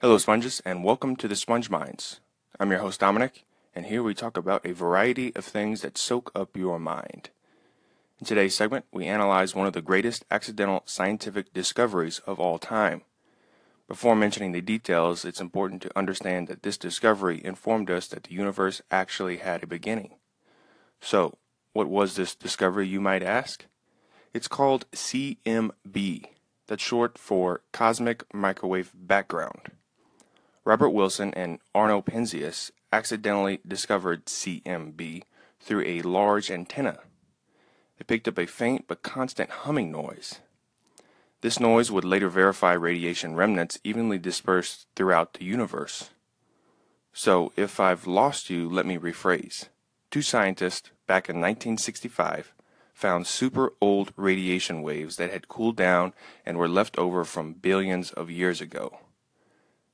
Hello, sponges, and welcome to the Sponge Minds. I'm your host, Dominic, and here we talk about a variety of things that soak up your mind. In today's segment, we analyze one of the greatest accidental scientific discoveries of all time. Before mentioning the details, it's important to understand that this discovery informed us that the universe actually had a beginning. So, what was this discovery, you might ask? It's called CMB, that's short for Cosmic Microwave Background. Robert Wilson and Arno Penzias accidentally discovered CMB through a large antenna. They picked up a faint but constant humming noise. This noise would later verify radiation remnants evenly dispersed throughout the universe. So, if I've lost you, let me rephrase. Two scientists, back in 1965, found super old radiation waves that had cooled down and were left over from billions of years ago.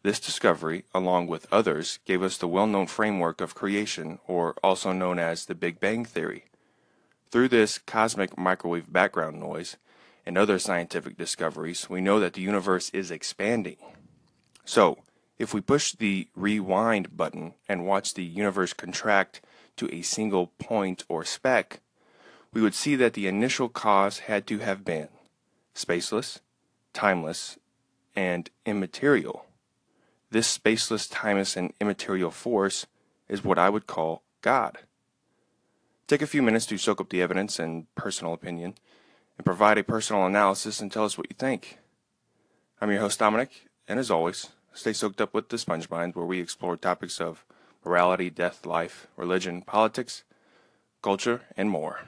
This discovery, along with others, gave us the well-known framework of creation, or also known as the Big Bang Theory. Through this cosmic microwave background noise and other scientific discoveries, we know that the universe is expanding. So, if we push the rewind button and watch the universe contract to a single point or speck, we would see that the initial cause had to have been spaceless, timeless, and immaterial. This spaceless, timeless, and immaterial force is what I would call God. Take a few minutes to soak up the evidence and personal opinion, and provide a personal analysis and tell us what you think. I'm your host, Dominic, and as always, stay soaked up with the Sponge Mind, where we explore topics of morality, death, life, religion, politics, culture, and more.